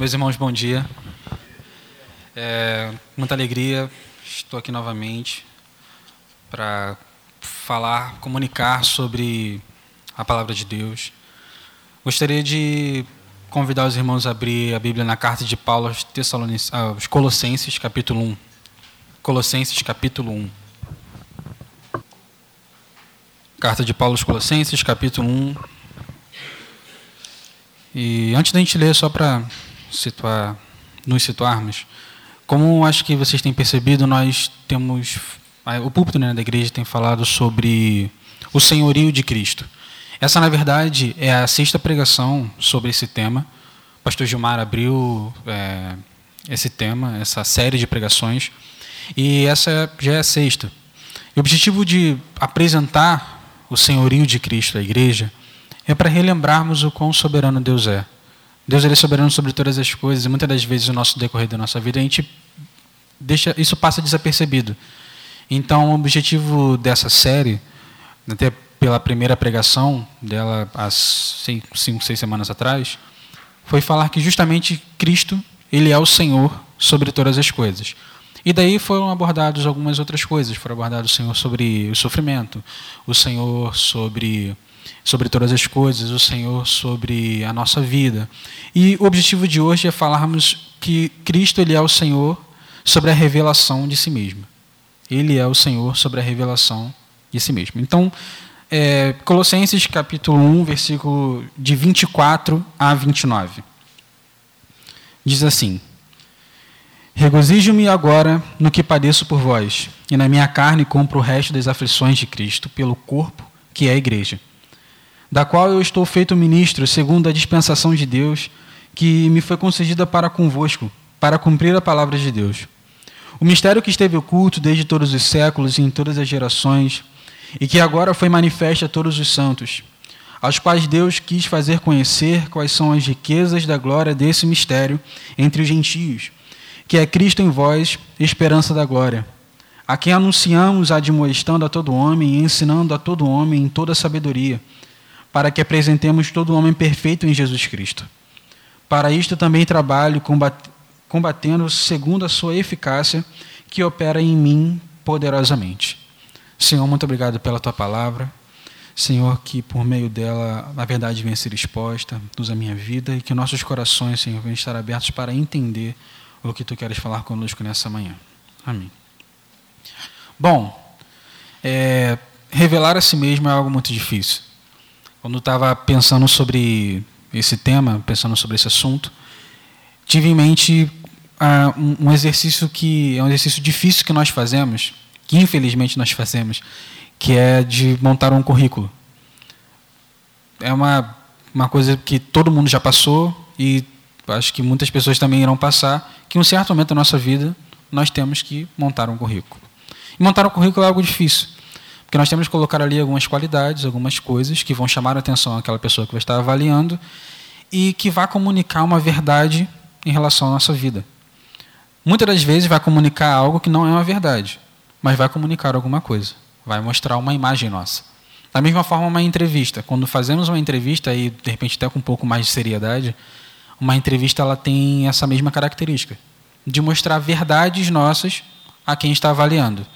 Meus irmãos, bom dia. É, muita alegria, estou aqui novamente para falar, comunicar sobre a palavra de Deus. Gostaria de convidar os irmãos a abrir a Bíblia na carta de Paulo aos, aos Colossenses, capítulo 1. Colossenses, capítulo 1. Carta de Paulo aos Colossenses, capítulo 1. E antes da gente ler, só para situar, nos situarmos, como acho que vocês têm percebido, nós temos. O púlpito né, da igreja tem falado sobre o senhorio de Cristo. Essa, na verdade, é a sexta pregação sobre esse tema. O pastor Gilmar abriu é, esse tema, essa série de pregações, e essa já é a sexta. E o objetivo de apresentar o senhorio de Cristo à igreja é para relembrarmos o quão soberano Deus é. Deus ele é soberano sobre todas as coisas, e muitas das vezes no nosso decorrer da nossa vida a gente deixa isso passa desapercebido. Então, o objetivo dessa série, até pela primeira pregação dela há cinco, seis semanas atrás, foi falar que justamente Cristo ele é o Senhor sobre todas as coisas. E daí foram abordados algumas outras coisas. Foram abordados o Senhor sobre o sofrimento, o Senhor sobre sobre todas as coisas, o Senhor sobre a nossa vida. E o objetivo de hoje é falarmos que Cristo ele é o Senhor sobre a revelação de si mesmo. Ele é o Senhor sobre a revelação de si mesmo. Então, é, Colossenses capítulo 1, versículo de 24 a 29. Diz assim: Regozijo-me agora no que padeço por vós, e na minha carne compro o resto das aflições de Cristo pelo corpo, que é a igreja da qual eu estou feito ministro, segundo a dispensação de Deus, que me foi concedida para convosco, para cumprir a palavra de Deus. O mistério que esteve oculto desde todos os séculos e em todas as gerações, e que agora foi manifesto a todos os santos, aos quais Deus quis fazer conhecer quais são as riquezas da glória desse mistério entre os gentios, que é Cristo em vós, esperança da glória, a quem anunciamos admoestando a todo homem e ensinando a todo homem em toda sabedoria, para que apresentemos todo homem perfeito em Jesus Cristo. Para isto também trabalho combatendo segundo a sua eficácia, que opera em mim poderosamente. Senhor, muito obrigado pela tua palavra. Senhor, que por meio dela a verdade venha ser exposta, usa a minha vida e que nossos corações, Senhor, venham estar abertos para entender o que tu queres falar conosco nessa manhã. Amém. Bom, é, revelar a si mesmo é algo muito difícil. Quando estava pensando sobre esse tema, pensando sobre esse assunto, tive em mente uh, um exercício que é um exercício difícil que nós fazemos, que infelizmente nós fazemos, que é de montar um currículo. É uma, uma coisa que todo mundo já passou e acho que muitas pessoas também irão passar, que em um certo momento da nossa vida nós temos que montar um currículo. E montar um currículo é algo difícil. Porque nós temos que colocar ali algumas qualidades, algumas coisas que vão chamar a atenção àquela pessoa que vai estar avaliando e que vai comunicar uma verdade em relação à nossa vida. Muitas das vezes vai comunicar algo que não é uma verdade, mas vai comunicar alguma coisa, vai mostrar uma imagem nossa. Da mesma forma, uma entrevista. Quando fazemos uma entrevista, e de repente até com um pouco mais de seriedade, uma entrevista ela tem essa mesma característica, de mostrar verdades nossas a quem está avaliando.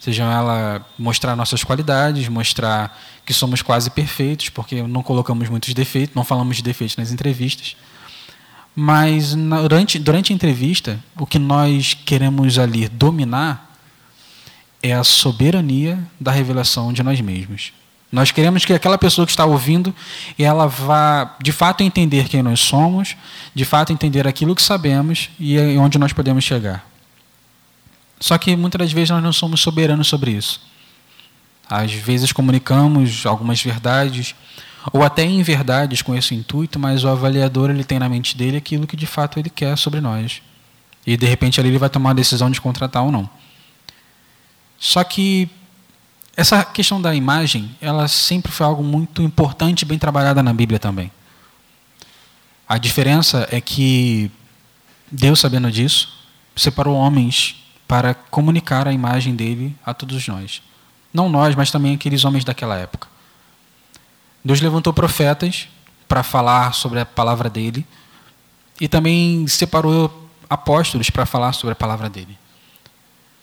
Sejam ela mostrar nossas qualidades, mostrar que somos quase perfeitos, porque não colocamos muitos defeitos, não falamos de defeitos nas entrevistas. Mas durante, durante a entrevista, o que nós queremos ali dominar é a soberania da revelação de nós mesmos. Nós queremos que aquela pessoa que está ouvindo, ela vá de fato entender quem nós somos, de fato entender aquilo que sabemos e onde nós podemos chegar. Só que muitas das vezes nós não somos soberanos sobre isso. Às vezes comunicamos algumas verdades, ou até inverdades com esse intuito, mas o avaliador ele tem na mente dele aquilo que de fato ele quer sobre nós. E de repente ali ele vai tomar a decisão de contratar ou não. Só que essa questão da imagem, ela sempre foi algo muito importante e bem trabalhada na Bíblia também. A diferença é que Deus, sabendo disso, separou homens para comunicar a imagem dele a todos nós. Não nós, mas também aqueles homens daquela época. Deus levantou profetas para falar sobre a palavra dele e também separou apóstolos para falar sobre a palavra dele.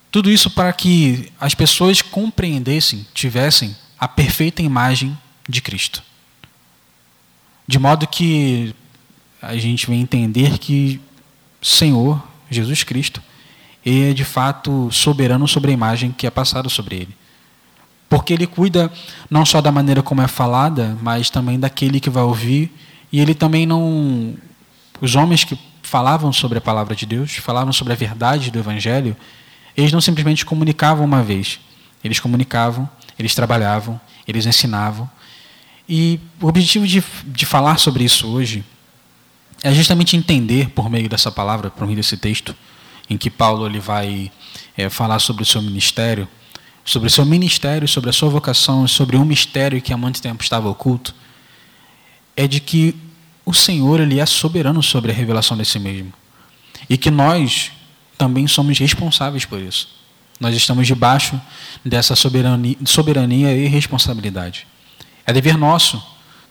Tudo isso para que as pessoas compreendessem, tivessem a perfeita imagem de Cristo. De modo que a gente vem entender que Senhor, Jesus Cristo, ele é de fato soberano sobre a imagem que é passada sobre ele. Porque ele cuida não só da maneira como é falada, mas também daquele que vai ouvir, e ele também não os homens que falavam sobre a palavra de Deus, falavam sobre a verdade do evangelho, eles não simplesmente comunicavam uma vez. Eles comunicavam, eles trabalhavam, eles ensinavam. E o objetivo de, de falar sobre isso hoje é justamente entender, por meio dessa palavra, por meio desse texto, em que Paulo ele vai é, falar sobre o seu ministério, sobre o seu ministério, sobre a sua vocação, sobre um mistério que há muito tempo estava oculto, é de que o Senhor ele é soberano sobre a revelação desse mesmo. E que nós também somos responsáveis por isso. Nós estamos debaixo dessa soberania, soberania e responsabilidade. É dever nosso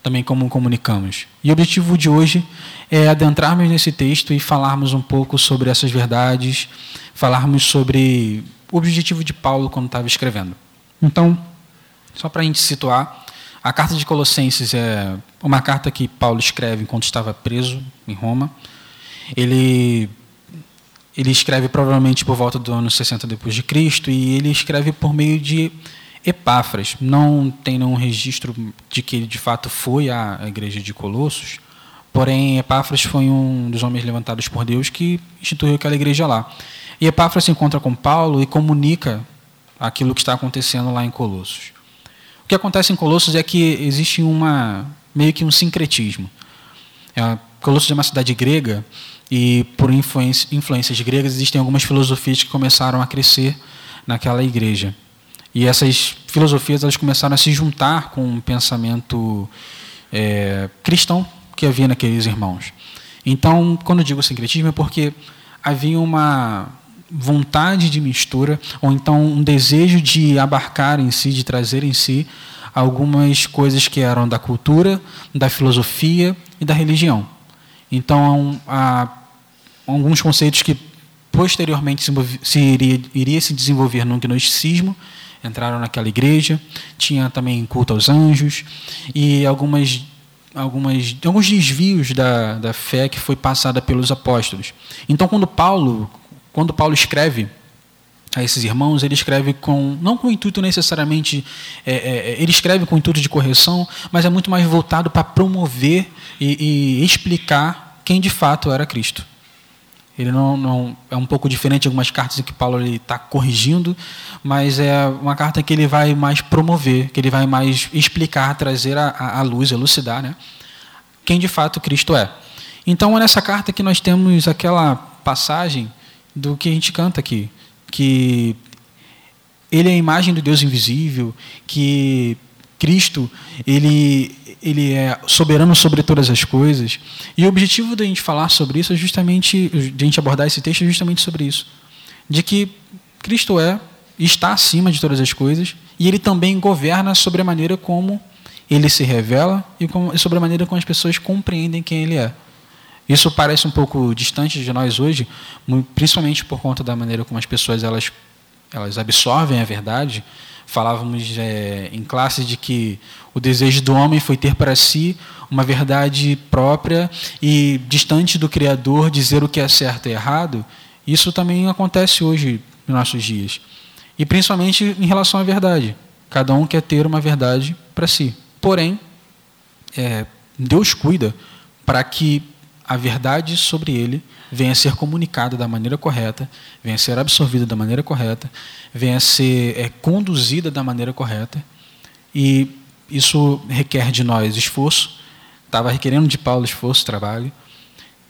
também como comunicamos. E o objetivo de hoje é adentrarmos nesse texto e falarmos um pouco sobre essas verdades, falarmos sobre o objetivo de Paulo quando estava escrevendo. Então, só para a gente situar, a carta de Colossenses é uma carta que Paulo escreve enquanto estava preso em Roma. Ele ele escreve provavelmente por volta do ano 60 depois de Cristo e ele escreve por meio de Epáfras. Não tem nenhum registro de que ele de fato foi à igreja de Colossos, porém Epáfras foi um dos homens levantados por Deus que instituiu aquela igreja lá. E Epáfras se encontra com Paulo e comunica aquilo que está acontecendo lá em Colossos. O que acontece em Colossos é que existe uma meio que um sincretismo. É, Colossos é uma cidade grega e por influência, influências gregas existem algumas filosofias que começaram a crescer naquela igreja. E essas filosofias elas começaram a se juntar com um pensamento é, cristão que havia naqueles irmãos. Então, quando eu digo sincretismo, é porque havia uma vontade de mistura, ou então um desejo de abarcar em si, de trazer em si algumas coisas que eram da cultura, da filosofia e da religião. Então, há alguns conceitos que posteriormente se iria, iria se desenvolver no gnosticismo entraram naquela igreja, tinha também culto aos anjos e algumas, algumas, alguns desvios da, da fé que foi passada pelos apóstolos. Então, quando Paulo, quando Paulo escreve a esses irmãos, ele escreve com não com o intuito necessariamente, é, é, ele escreve com o intuito de correção, mas é muito mais voltado para promover e, e explicar quem de fato era Cristo. Ele não, não, é um pouco diferente de algumas cartas que Paulo está corrigindo, mas é uma carta que ele vai mais promover, que ele vai mais explicar, trazer à luz, elucidar, né? quem de fato Cristo é. Então é nessa carta que nós temos aquela passagem do que a gente canta aqui, que ele é a imagem do Deus invisível, que Cristo ele ele é soberano sobre todas as coisas. E o objetivo da gente falar sobre isso é justamente, de a gente abordar esse texto é justamente sobre isso. De que Cristo é, está acima de todas as coisas, e ele também governa sobre a maneira como ele se revela e sobre a maneira como as pessoas compreendem quem ele é. Isso parece um pouco distante de nós hoje, principalmente por conta da maneira como as pessoas elas, elas absorvem a verdade, Falávamos é, em classe de que o desejo do homem foi ter para si uma verdade própria e distante do Criador dizer o que é certo e errado. Isso também acontece hoje nos nossos dias. E principalmente em relação à verdade. Cada um quer ter uma verdade para si. Porém, é, Deus cuida para que a verdade sobre ele venha a ser comunicada da maneira correta, venha a ser absorvida da maneira correta, venha a ser é, conduzida da maneira correta. E isso requer de nós esforço, estava requerendo de Paulo esforço, trabalho.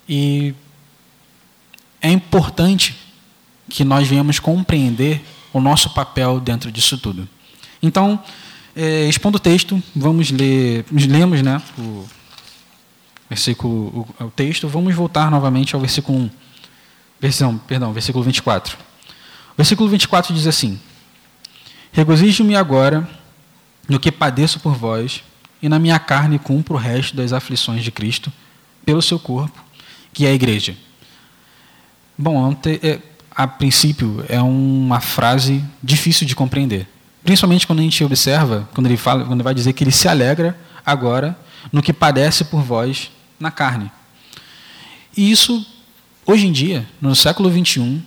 E é importante que nós venhamos compreender o nosso papel dentro disso tudo. Então, é, expondo o texto, vamos ler, lemos né, o versículo, o, o texto, vamos voltar novamente ao versículo 1. Versão, perdão, versículo 24. O versículo 24 diz assim: Regozijo-me agora no que padeço por vós, e na minha carne cumpro o resto das aflições de Cristo, pelo seu corpo, que é a igreja? Bom, é, a princípio é uma frase difícil de compreender. Principalmente quando a gente observa, quando ele fala, quando ele vai dizer que ele se alegra agora no que padece por vós na carne. E isso, hoje em dia, no século XXI,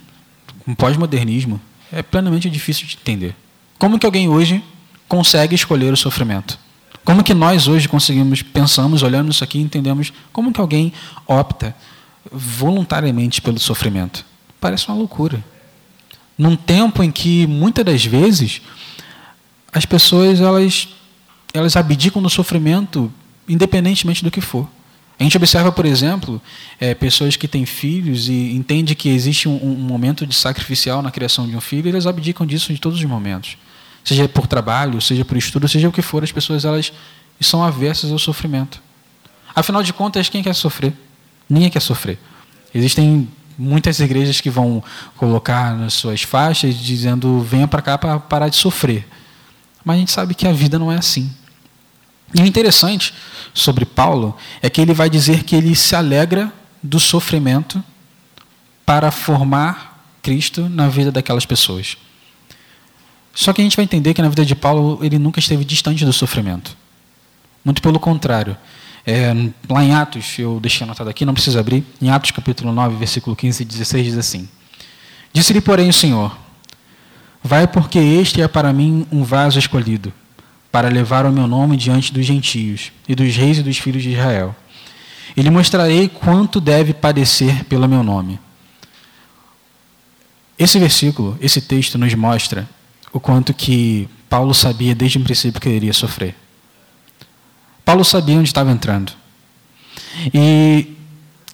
com pós-modernismo, é plenamente difícil de entender. Como que alguém hoje consegue escolher o sofrimento? Como que nós hoje conseguimos, pensamos, olhando isso aqui, entendemos como que alguém opta voluntariamente pelo sofrimento? Parece uma loucura. Num tempo em que muitas das vezes as pessoas elas elas abdicam do sofrimento independentemente do que for. A gente observa, por exemplo, é, pessoas que têm filhos e entende que existe um, um, momento de sacrificial na criação de um filho, e elas abdicam disso de todos os momentos. Seja por trabalho, seja por estudo, seja o que for, as pessoas elas são aversas ao sofrimento. Afinal de contas, quem quer sofrer? Ninguém quer sofrer. Existem muitas igrejas que vão colocar nas suas faixas dizendo venha para cá para parar de sofrer. Mas a gente sabe que a vida não é assim. E o interessante sobre Paulo é que ele vai dizer que ele se alegra do sofrimento para formar Cristo na vida daquelas pessoas. Só que a gente vai entender que na vida de Paulo ele nunca esteve distante do sofrimento. Muito pelo contrário. É, lá em Atos, eu deixei anotado aqui, não precisa abrir, em Atos capítulo 9, versículo 15 e 16 diz assim: Disse-lhe, porém, o Senhor: Vai porque este é para mim um vaso escolhido para levar o meu nome diante dos gentios e dos reis e dos filhos de Israel. E lhe mostrarei quanto deve padecer pelo meu nome. Esse versículo, esse texto nos mostra o quanto que Paulo sabia desde o princípio que ele iria sofrer. Paulo sabia onde estava entrando. E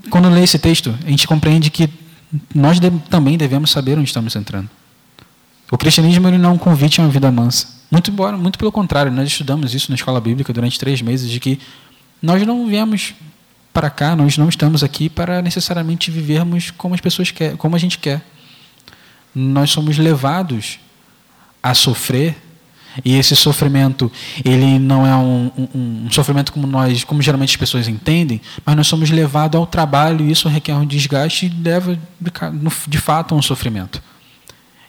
quando lê esse texto, a gente compreende que nós também devemos saber onde estamos entrando. O cristianismo ele não é um convite a uma vida mansa. Muito, embora, muito pelo contrário, nós estudamos isso na escola bíblica durante três meses, de que nós não viemos para cá, nós não estamos aqui para necessariamente vivermos como as pessoas querem, como a gente quer. Nós somos levados a sofrer e esse sofrimento ele não é um, um, um, sofrimento como nós como geralmente as pessoas entendem mas nós somos levados ao trabalho e isso requer um desgaste e leva de fato a um sofrimento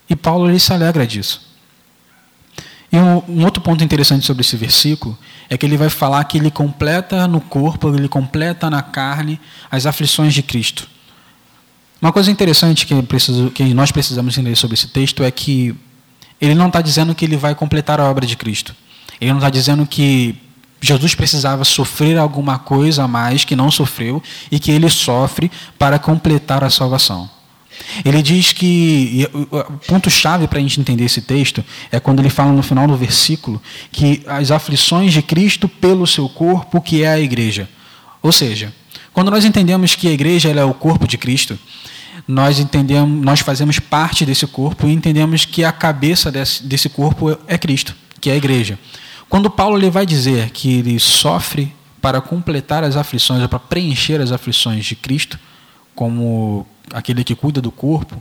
e Paulo ele se alegra disso e um, um, outro ponto interessante sobre esse versículo é que ele vai falar que ele completa no corpo, ele completa na carne as aflições de Cristo. Uma coisa interessante que, preciso, que nós precisamos entender sobre esse texto é que ele não está dizendo que ele vai completar a obra de Cristo. Ele não está dizendo que Jesus precisava sofrer alguma coisa a mais que não sofreu e que ele sofre para completar a salvação. Ele diz que o ponto-chave para a gente entender esse texto é quando ele fala no final do versículo que as aflições de Cristo pelo seu corpo, que é a igreja. Ou seja, quando nós entendemos que a igreja é o corpo de Cristo, nós entendemos, nós fazemos parte desse corpo e entendemos que a cabeça desse, desse corpo é Cristo, que é a igreja. Quando Paulo ele vai dizer que ele sofre para completar as aflições, para preencher as aflições de Cristo, como aquele que cuida do corpo,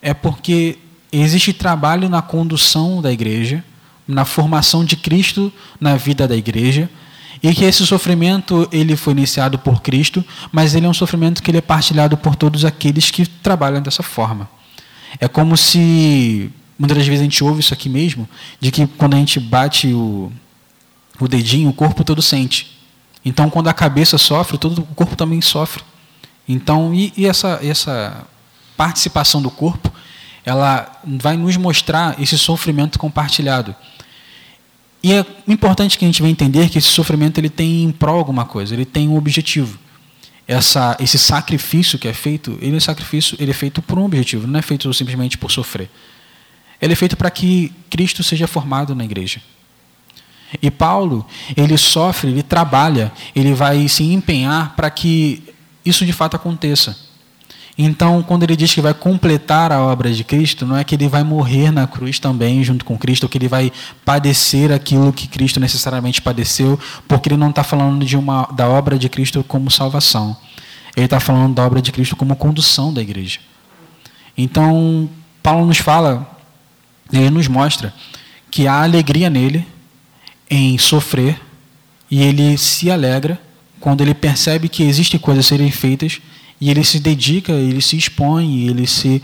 é porque existe trabalho na condução da igreja, na formação de Cristo na vida da igreja, e que esse sofrimento ele foi iniciado por Cristo, mas ele é um sofrimento que ele é partilhado por todos aqueles que trabalham dessa forma. É como se muitas das vezes a gente ouve isso aqui mesmo, de que quando a gente bate o, o dedinho, o corpo todo sente. Então, quando a cabeça sofre, todo o corpo também sofre. Então, e, e essa, essa participação do corpo, ela vai nos mostrar esse sofrimento compartilhado. E é importante que a gente venha entender que esse sofrimento ele tem em prol alguma coisa, ele tem um objetivo. Essa, esse sacrifício que é feito, ele é sacrifício, ele é feito por um objetivo, não é feito simplesmente por sofrer. Ele é feito para que Cristo seja formado na igreja. E Paulo, ele sofre, ele trabalha, ele vai se empenhar para que isso de fato aconteça. Então, quando ele diz que vai completar a obra de Cristo, não é que ele vai morrer na cruz também junto com Cristo, ou que ele vai padecer aquilo que Cristo necessariamente padeceu, porque ele não está falando de uma, da obra de Cristo como salvação. Ele está falando da obra de Cristo como condução da igreja. Então, Paulo nos fala, ele nos mostra que há alegria nele em sofrer e ele se alegra quando ele percebe que existem coisas a serem feitas e ele se dedica, ele se expõe, ele se,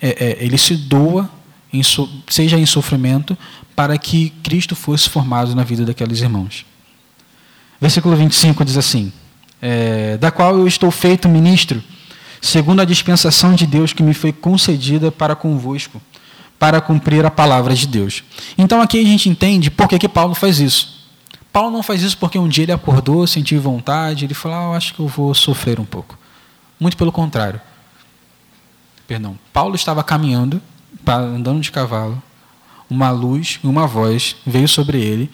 é, é, ele se doa, em so, seja em sofrimento, para que Cristo fosse formado na vida daqueles irmãos. Versículo 25 diz assim: é, Da qual eu estou feito ministro, segundo a dispensação de Deus que me foi concedida para convosco, para cumprir a palavra de Deus. Então aqui a gente entende por que, que Paulo faz isso. Paulo não faz isso porque um dia ele acordou, sentiu vontade, ele falou: ah, eu acho que eu vou sofrer um pouco. Muito pelo contrário. Perdão. Paulo estava caminhando, andando de cavalo, uma luz e uma voz veio sobre ele,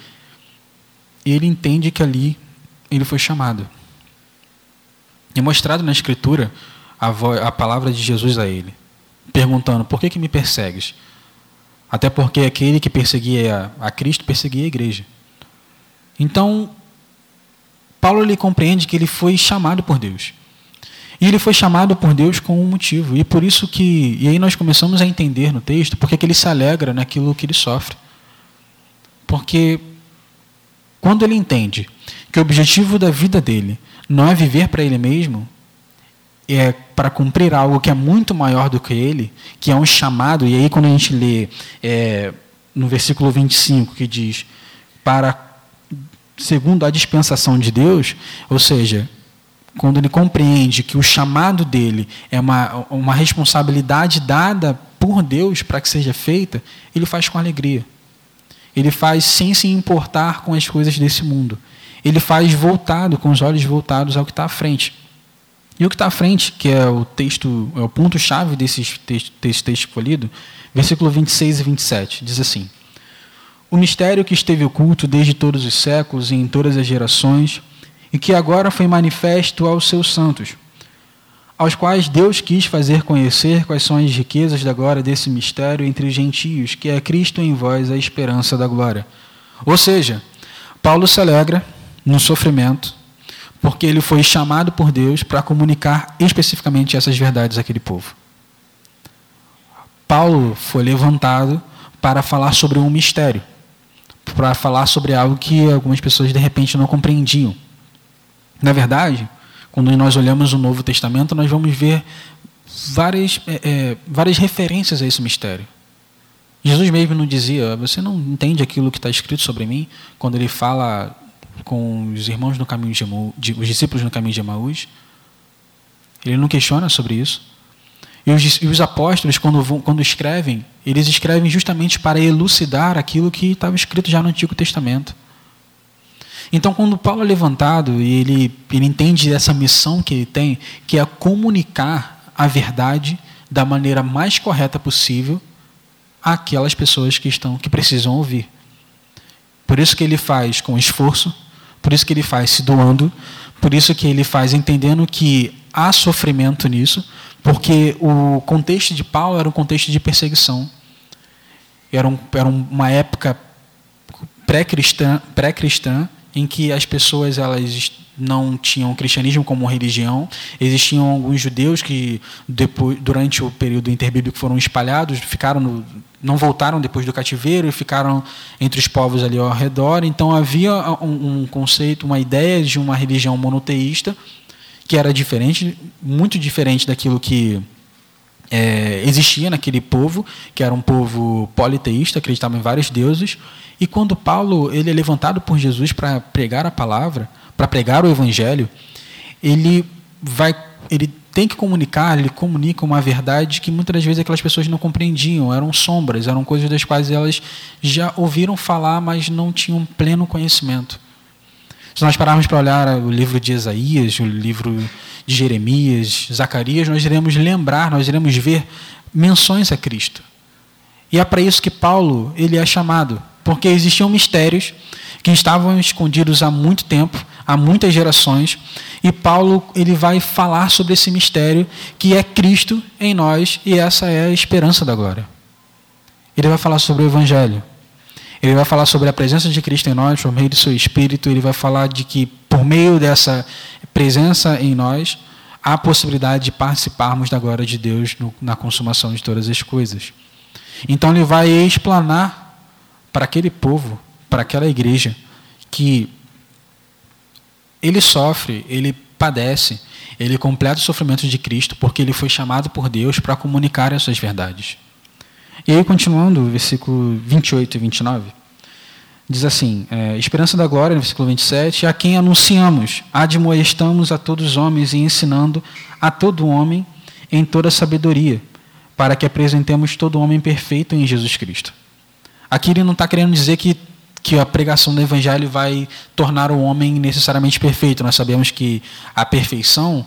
e ele entende que ali ele foi chamado. É mostrado na Escritura a, voz, a palavra de Jesus a ele, perguntando: Por que, que me persegues? Até porque aquele que perseguia a Cristo perseguia a igreja. Então, Paulo ele compreende que ele foi chamado por Deus. E ele foi chamado por Deus com um motivo. E por isso que. E aí nós começamos a entender no texto porque que ele se alegra naquilo que ele sofre. Porque quando ele entende que o objetivo da vida dele não é viver para ele mesmo, é para cumprir algo que é muito maior do que ele, que é um chamado, e aí quando a gente lê é, no versículo 25 que diz, para segundo a dispensação de Deus, ou seja, quando ele compreende que o chamado dele é uma, uma responsabilidade dada por Deus para que seja feita, ele faz com alegria. Ele faz sem se importar com as coisas desse mundo. Ele faz voltado, com os olhos voltados ao que está à frente. E o que está à frente, que é o texto, é o ponto-chave desse texto, texto escolhido, versículo 26 e 27, diz assim: O mistério que esteve oculto desde todos os séculos e em todas as gerações, e que agora foi manifesto aos seus santos, aos quais Deus quis fazer conhecer quais são as riquezas da glória desse mistério entre os gentios, que é Cristo em vós, a esperança da glória. Ou seja, Paulo se alegra no sofrimento, porque ele foi chamado por Deus para comunicar especificamente essas verdades àquele povo. Paulo foi levantado para falar sobre um mistério, para falar sobre algo que algumas pessoas de repente não compreendiam. Na verdade, quando nós olhamos o Novo Testamento, nós vamos ver várias, é, é, várias referências a esse mistério. Jesus mesmo não dizia, você não entende aquilo que está escrito sobre mim, quando ele fala com os irmãos no caminho de, de os discípulos no caminho de Emaús. Ele não questiona sobre isso. E os, e os apóstolos, quando, vão, quando escrevem, eles escrevem justamente para elucidar aquilo que estava escrito já no Antigo Testamento. Então, quando Paulo é levantado e ele, ele entende essa missão que ele tem, que é comunicar a verdade da maneira mais correta possível àquelas pessoas que estão que precisam ouvir. Por isso que ele faz com esforço, por isso que ele faz se doando, por isso que ele faz entendendo que há sofrimento nisso, porque o contexto de Paulo era um contexto de perseguição. Era, um, era uma época pré-cristã, pré-cristã em que as pessoas elas não tinham o cristianismo como religião. Existiam alguns judeus que depois, durante o período interbíblico foram espalhados, ficaram no, não voltaram depois do cativeiro e ficaram entre os povos ali ao redor. Então havia um, um conceito, uma ideia de uma religião monoteísta que era diferente, muito diferente daquilo que é, existia naquele povo, que era um povo politeísta, acreditava em vários deuses. E quando Paulo ele é levantado por Jesus para pregar a palavra, para pregar o evangelho, ele vai, ele tem que comunicar, ele comunica uma verdade que muitas das vezes aquelas pessoas não compreendiam, eram sombras, eram coisas das quais elas já ouviram falar, mas não tinham pleno conhecimento. Se nós pararmos para olhar o livro de Isaías, o livro de Jeremias, Zacarias, nós iremos lembrar, nós iremos ver menções a Cristo. E é para isso que Paulo ele é chamado porque existiam mistérios que estavam escondidos há muito tempo, há muitas gerações, e Paulo ele vai falar sobre esse mistério que é Cristo em nós e essa é a esperança da glória. Ele vai falar sobre o evangelho. Ele vai falar sobre a presença de Cristo em nós por meio do seu espírito, ele vai falar de que por meio dessa presença em nós há a possibilidade de participarmos da glória de Deus no, na consumação de todas as coisas. Então ele vai explanar para aquele povo, para aquela igreja, que ele sofre, ele padece, ele completa o sofrimento de Cristo, porque ele foi chamado por Deus para comunicar essas verdades. E aí, continuando, versículo 28 e 29, diz assim: é, Esperança da glória, no versículo 27, a quem anunciamos, admoestamos a todos os homens e ensinando a todo homem em toda sabedoria, para que apresentemos todo homem perfeito em Jesus Cristo. Aqui ele não está querendo dizer que, que a pregação do Evangelho vai tornar o homem necessariamente perfeito. Nós sabemos que a perfeição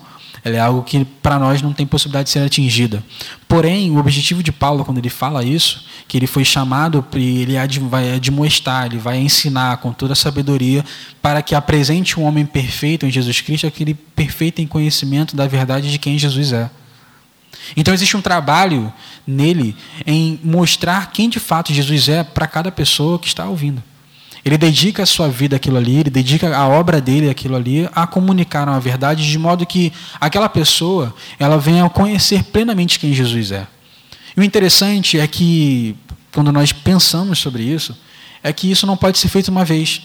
é algo que para nós não tem possibilidade de ser atingida. Porém, o objetivo de Paulo, quando ele fala isso, que ele foi chamado, ele vai admoestar, ele vai ensinar com toda a sabedoria para que apresente um homem perfeito em Jesus Cristo, aquele perfeito em conhecimento da verdade de quem Jesus é. Então existe um trabalho nele em mostrar quem de fato Jesus é para cada pessoa que está ouvindo. Ele dedica a sua vida àquilo ali, ele dedica a obra dele àquilo ali, a comunicar uma verdade de modo que aquela pessoa ela venha conhecer plenamente quem Jesus é. E o interessante é que quando nós pensamos sobre isso, é que isso não pode ser feito uma vez.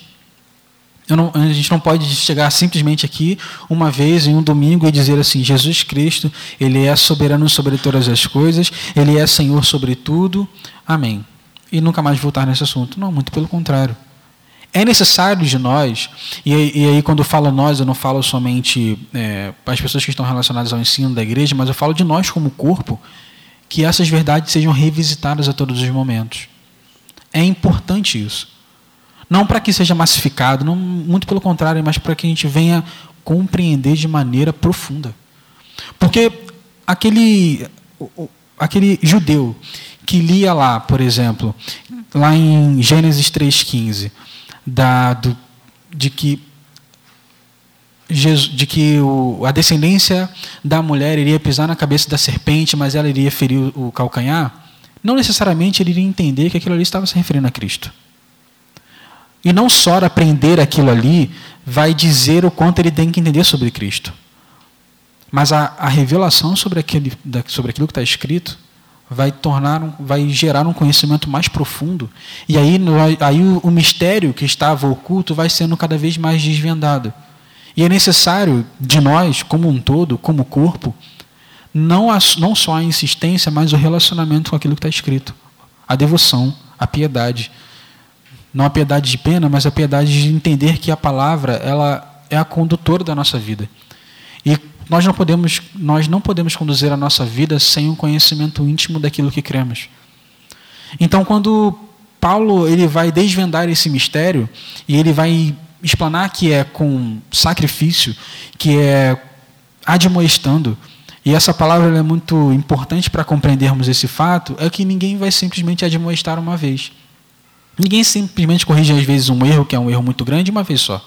Não, a gente não pode chegar simplesmente aqui uma vez em um domingo e dizer assim: Jesus Cristo, Ele é soberano sobre todas as coisas, Ele é Senhor sobre tudo, amém. E nunca mais voltar nesse assunto. Não, muito pelo contrário. É necessário de nós, e, e aí quando eu falo nós, eu não falo somente é, as pessoas que estão relacionadas ao ensino da igreja, mas eu falo de nós como corpo, que essas verdades sejam revisitadas a todos os momentos. É importante isso. Não para que seja massificado, não, muito pelo contrário, mas para que a gente venha compreender de maneira profunda. Porque aquele, aquele judeu que lia lá, por exemplo, lá em Gênesis 3,15, da, do, de que, Jesus, de que o, a descendência da mulher iria pisar na cabeça da serpente, mas ela iria ferir o, o calcanhar, não necessariamente ele iria entender que aquilo ali estava se referindo a Cristo. E não só aprender aquilo ali vai dizer o quanto ele tem que entender sobre Cristo. Mas a, a revelação sobre, aquele, sobre aquilo que está escrito vai tornar, vai gerar um conhecimento mais profundo. E aí, aí o, o mistério que estava oculto vai sendo cada vez mais desvendado. E é necessário de nós, como um todo, como corpo, não, a, não só a insistência, mas o relacionamento com aquilo que está escrito. A devoção, a piedade. Não a piedade de pena, mas a piedade de entender que a palavra ela é a condutora da nossa vida. E nós não podemos, nós não podemos conduzir a nossa vida sem um conhecimento íntimo daquilo que cremos. Então, quando Paulo ele vai desvendar esse mistério e ele vai explanar que é com sacrifício, que é admoestando, e essa palavra é muito importante para compreendermos esse fato, é que ninguém vai simplesmente admoestar uma vez. Ninguém simplesmente corrige, às vezes, um erro, que é um erro muito grande, uma vez só.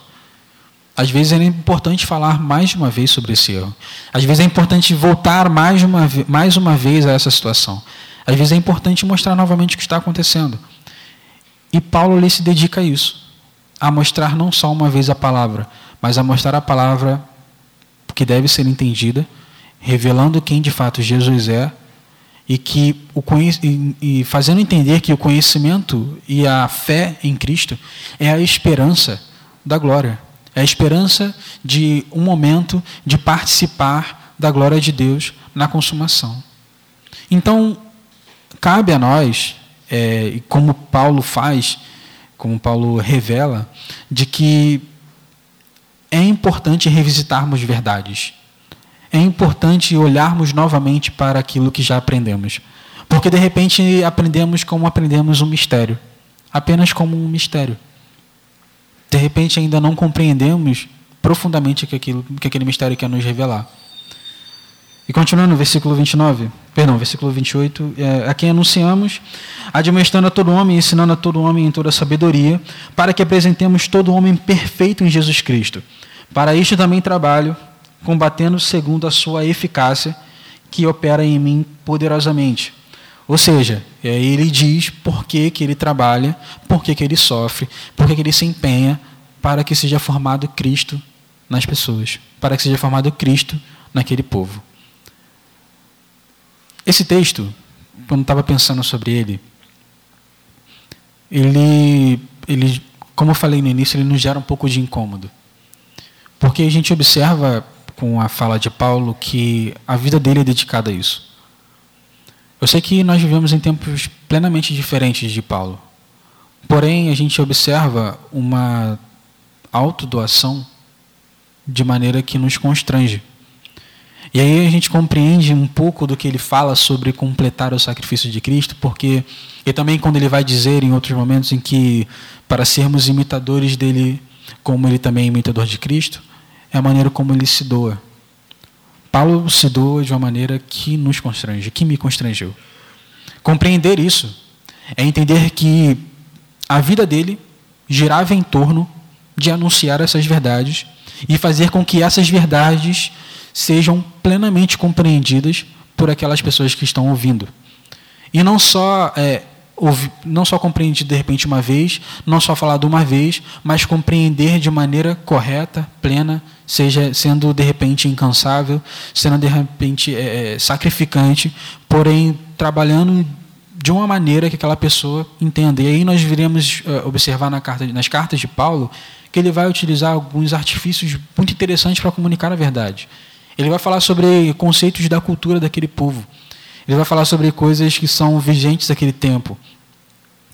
Às vezes é importante falar mais de uma vez sobre esse erro. Às vezes é importante voltar mais uma, mais uma vez a essa situação. Às vezes é importante mostrar novamente o que está acontecendo. E Paulo lhe se dedica a isso. A mostrar não só uma vez a palavra, mas a mostrar a palavra que deve ser entendida, revelando quem de fato Jesus é e que o e, fazendo entender que o conhecimento e a fé em Cristo é a esperança da glória, é a esperança de um momento de participar da glória de Deus na consumação. Então cabe a nós, é, como Paulo faz, como Paulo revela, de que é importante revisitarmos verdades é importante olharmos novamente para aquilo que já aprendemos. Porque de repente aprendemos como aprendemos um mistério, apenas como um mistério. De repente ainda não compreendemos profundamente que, aquilo, que aquele mistério quer nos revelar. E continuando versículo 29, perdão, versículo 28, é, a quem anunciamos, admoestando a todo homem, ensinando a todo homem em toda sabedoria, para que apresentemos todo homem perfeito em Jesus Cristo. Para isto também trabalho, combatendo segundo a sua eficácia, que opera em mim poderosamente. Ou seja, ele diz por que, que ele trabalha, por que, que ele sofre, por que, que ele se empenha para que seja formado Cristo nas pessoas, para que seja formado Cristo naquele povo. Esse texto, quando estava pensando sobre ele, ele, ele, como eu falei no início, ele nos gera um pouco de incômodo. Porque a gente observa com a fala de Paulo que a vida dele é dedicada a isso. Eu sei que nós vivemos em tempos plenamente diferentes de Paulo. Porém, a gente observa uma autodoação de maneira que nos constrange. E aí a gente compreende um pouco do que ele fala sobre completar o sacrifício de Cristo, porque e também quando ele vai dizer em outros momentos em que para sermos imitadores dele, como ele também é imitador de Cristo, é a maneira como ele se doa. Paulo se doa de uma maneira que nos constrange, que me constrangeu. Compreender isso é entender que a vida dele girava em torno de anunciar essas verdades e fazer com que essas verdades sejam plenamente compreendidas por aquelas pessoas que estão ouvindo. E não só é, não só compreender de repente uma vez, não só falar de uma vez, mas compreender de maneira correta, plena, seja sendo de repente incansável, sendo de repente é, é sacrificante, porém trabalhando de uma maneira que aquela pessoa entenda. E aí nós viremos uh, observar na carta, nas cartas de Paulo que ele vai utilizar alguns artifícios muito interessantes para comunicar a verdade. Ele vai falar sobre conceitos da cultura daquele povo. Ele vai falar sobre coisas que são vigentes daquele tempo.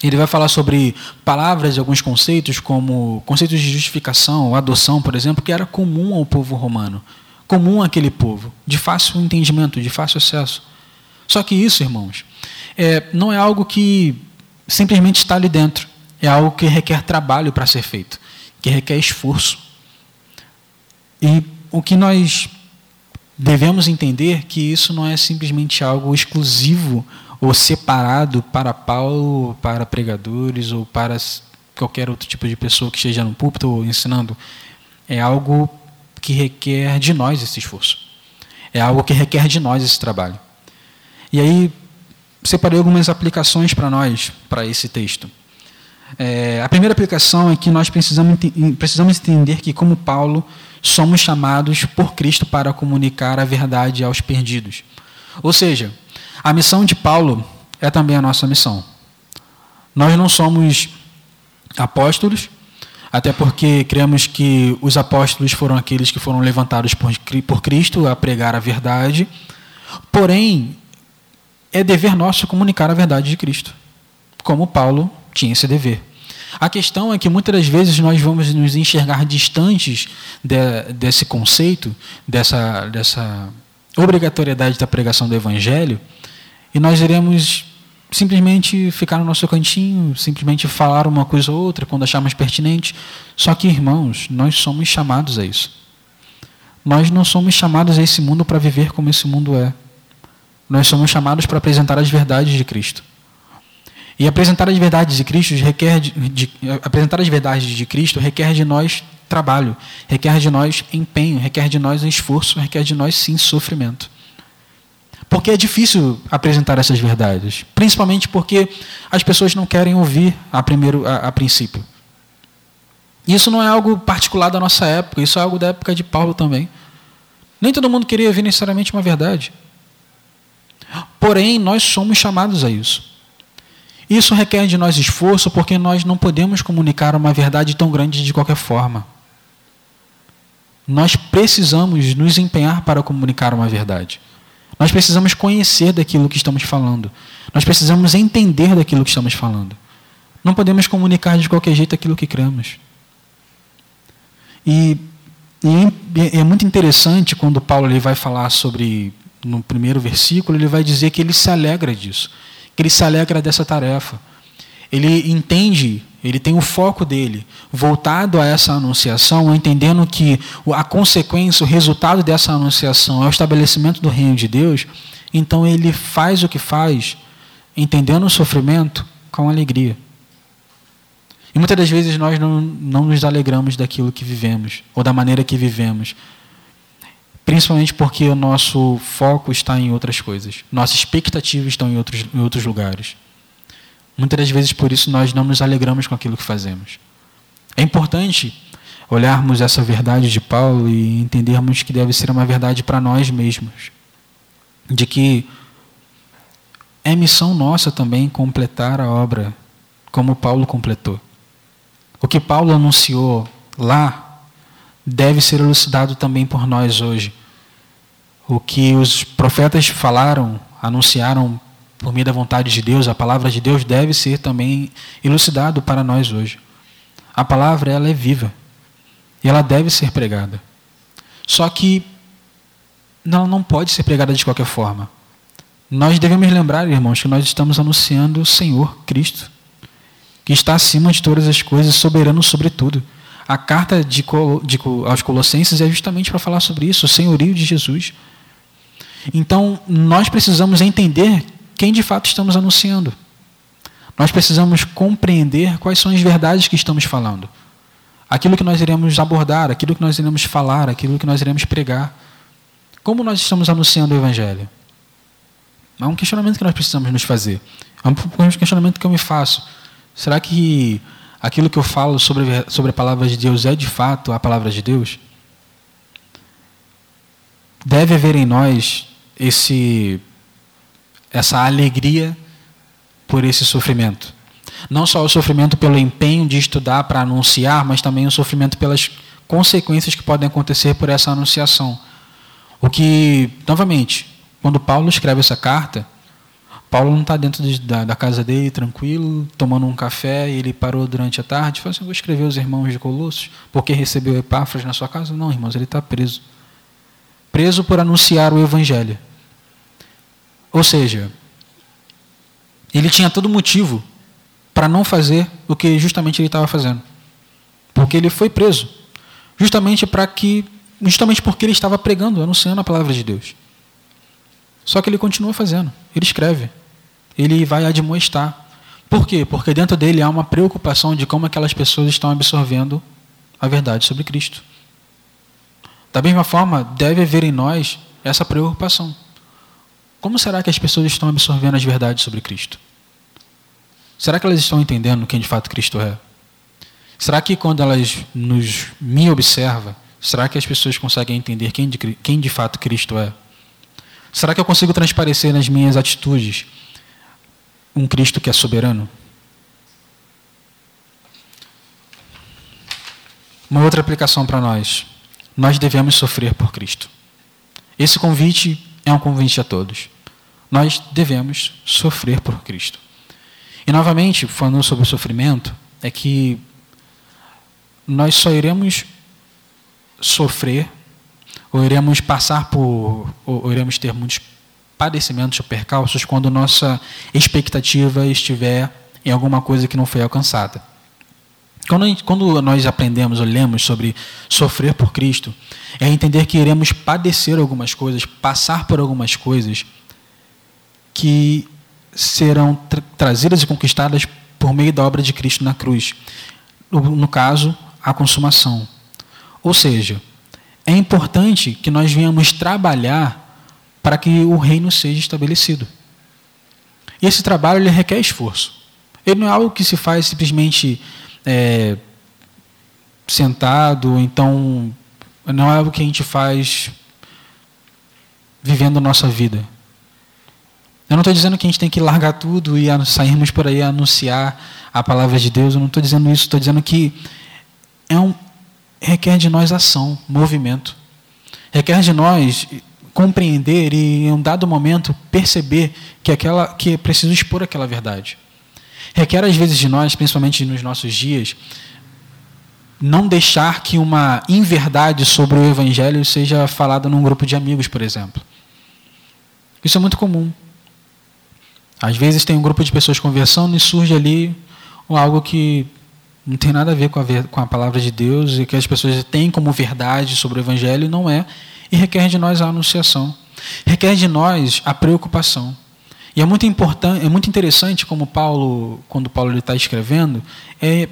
Ele vai falar sobre palavras e alguns conceitos, como conceitos de justificação, adoção, por exemplo, que era comum ao povo romano, comum àquele povo, de fácil entendimento, de fácil acesso. Só que isso, irmãos, é, não é algo que simplesmente está ali dentro. É algo que requer trabalho para ser feito, que requer esforço. E o que nós devemos entender que isso não é simplesmente algo exclusivo ou separado para Paulo, para pregadores ou para qualquer outro tipo de pessoa que esteja no púlpito ou ensinando. É algo que requer de nós esse esforço. É algo que requer de nós esse trabalho. E aí, separei algumas aplicações para nós, para esse texto. É, a primeira aplicação é que nós precisamos, precisamos entender que, como Paulo, somos chamados por Cristo para comunicar a verdade aos perdidos. Ou seja, a missão de Paulo é também a nossa missão. Nós não somos apóstolos, até porque cremos que os apóstolos foram aqueles que foram levantados por Cristo a pregar a verdade. Porém, é dever nosso comunicar a verdade de Cristo, como Paulo tinha esse dever. A questão é que muitas das vezes nós vamos nos enxergar distantes de, desse conceito, dessa, dessa obrigatoriedade da pregação do Evangelho, e nós iremos simplesmente ficar no nosso cantinho, simplesmente falar uma coisa ou outra quando acharmos pertinente. Só que, irmãos, nós somos chamados a isso. Nós não somos chamados a esse mundo para viver como esse mundo é. Nós somos chamados para apresentar as verdades de Cristo. E apresentar as verdades de Cristo requer de, de, apresentar as verdades de Cristo requer de nós trabalho, requer de nós empenho, requer de nós esforço, requer de nós sim sofrimento. Porque é difícil apresentar essas verdades, principalmente porque as pessoas não querem ouvir a primeiro a, a princípio. Isso não é algo particular da nossa época, isso é algo da época de Paulo também. Nem todo mundo queria ouvir necessariamente uma verdade. Porém, nós somos chamados a isso. Isso requer de nós esforço, porque nós não podemos comunicar uma verdade tão grande de qualquer forma. Nós precisamos nos empenhar para comunicar uma verdade. Nós precisamos conhecer daquilo que estamos falando. Nós precisamos entender daquilo que estamos falando. Não podemos comunicar de qualquer jeito aquilo que cremos. E, e é muito interessante quando Paulo ele vai falar sobre, no primeiro versículo, ele vai dizer que ele se alegra disso que ele se alegra dessa tarefa. Ele entende, ele tem o foco dele voltado a essa anunciação, entendendo que a consequência, o resultado dessa anunciação é o estabelecimento do reino de Deus. Então ele faz o que faz, entendendo o sofrimento com alegria. E muitas das vezes nós não, não nos alegramos daquilo que vivemos, ou da maneira que vivemos, principalmente porque o nosso foco está em outras coisas, nossas expectativas estão em outros, em outros lugares. Muitas das vezes por isso nós não nos alegramos com aquilo que fazemos. É importante olharmos essa verdade de Paulo e entendermos que deve ser uma verdade para nós mesmos, de que é missão nossa também completar a obra como Paulo completou. O que Paulo anunciou lá deve ser elucidado também por nós hoje o que os profetas falaram, anunciaram por meio da vontade de Deus, a palavra de Deus deve ser também elucidado para nós hoje. A palavra ela é viva e ela deve ser pregada. Só que ela não pode ser pregada de qualquer forma. Nós devemos lembrar, irmãos, que nós estamos anunciando o Senhor Cristo, que está acima de todas as coisas, soberano sobre tudo. A carta de, de, aos Colossenses é justamente para falar sobre isso, o senhorio de Jesus. Então, nós precisamos entender quem de fato estamos anunciando. Nós precisamos compreender quais são as verdades que estamos falando. Aquilo que nós iremos abordar, aquilo que nós iremos falar, aquilo que nós iremos pregar. Como nós estamos anunciando o Evangelho? É um questionamento que nós precisamos nos fazer. É um questionamento que eu me faço. Será que aquilo que eu falo sobre, sobre a palavra de Deus é de fato a palavra de Deus? Deve haver em nós esse essa alegria por esse sofrimento. Não só o sofrimento pelo empenho de estudar para anunciar, mas também o sofrimento pelas consequências que podem acontecer por essa anunciação. O que, novamente, quando Paulo escreve essa carta, Paulo não está dentro de, da, da, casa dele, tranquilo, tomando um café, ele parou durante a tarde e falou assim: vou escrever os irmãos de Colossos, porque recebeu Epáfras na sua casa? Não, irmãos, ele está preso. Preso por anunciar o Evangelho. Ou seja, ele tinha todo motivo para não fazer o que justamente ele estava fazendo. Porque ele foi preso. Justamente para que justamente porque ele estava pregando, anunciando a palavra de Deus. Só que ele continua fazendo. Ele escreve. Ele vai admoestar. Por quê? Porque dentro dele há uma preocupação de como aquelas pessoas estão absorvendo a verdade sobre Cristo. Da mesma forma, deve haver em nós essa preocupação. Como será que as pessoas estão absorvendo as verdades sobre Cristo? Será que elas estão entendendo quem de fato Cristo é? Será que quando elas nos me observam, será que as pessoas conseguem entender quem de, quem de fato Cristo é? Será que eu consigo transparecer nas minhas atitudes um Cristo que é soberano? Uma outra aplicação para nós. Nós devemos sofrer por Cristo. Esse convite é um convite a todos. Nós devemos sofrer por Cristo. E novamente, falando sobre o sofrimento, é que nós só iremos sofrer, ou iremos passar por, ou iremos ter muitos padecimentos ou percalços quando nossa expectativa estiver em alguma coisa que não foi alcançada. Quando, quando nós aprendemos ou lemos sobre sofrer por Cristo, é entender que iremos padecer algumas coisas, passar por algumas coisas que serão tra trazidas e conquistadas por meio da obra de Cristo na cruz. No, no caso, a consumação. Ou seja, é importante que nós venhamos trabalhar para que o reino seja estabelecido. E esse trabalho ele requer esforço. Ele não é algo que se faz simplesmente é, sentado, então não é algo que a gente faz vivendo a nossa vida. Eu não estou dizendo que a gente tem que largar tudo e sairmos por aí a anunciar a palavra de Deus. Eu não estou dizendo isso. Estou dizendo que é um, requer de nós ação, movimento. Requer de nós compreender e, em um dado momento, perceber que, aquela, que é preciso expor aquela verdade. Requer, às vezes, de nós, principalmente nos nossos dias, não deixar que uma inverdade sobre o Evangelho seja falada num grupo de amigos, por exemplo. Isso é muito comum. Às vezes tem um grupo de pessoas conversando e surge ali algo que não tem nada a ver com a, com a palavra de Deus e que as pessoas têm como verdade sobre o Evangelho e não é, e requer de nós a anunciação, requer de nós a preocupação. E é muito importante, é muito interessante como Paulo, quando Paulo está escrevendo, é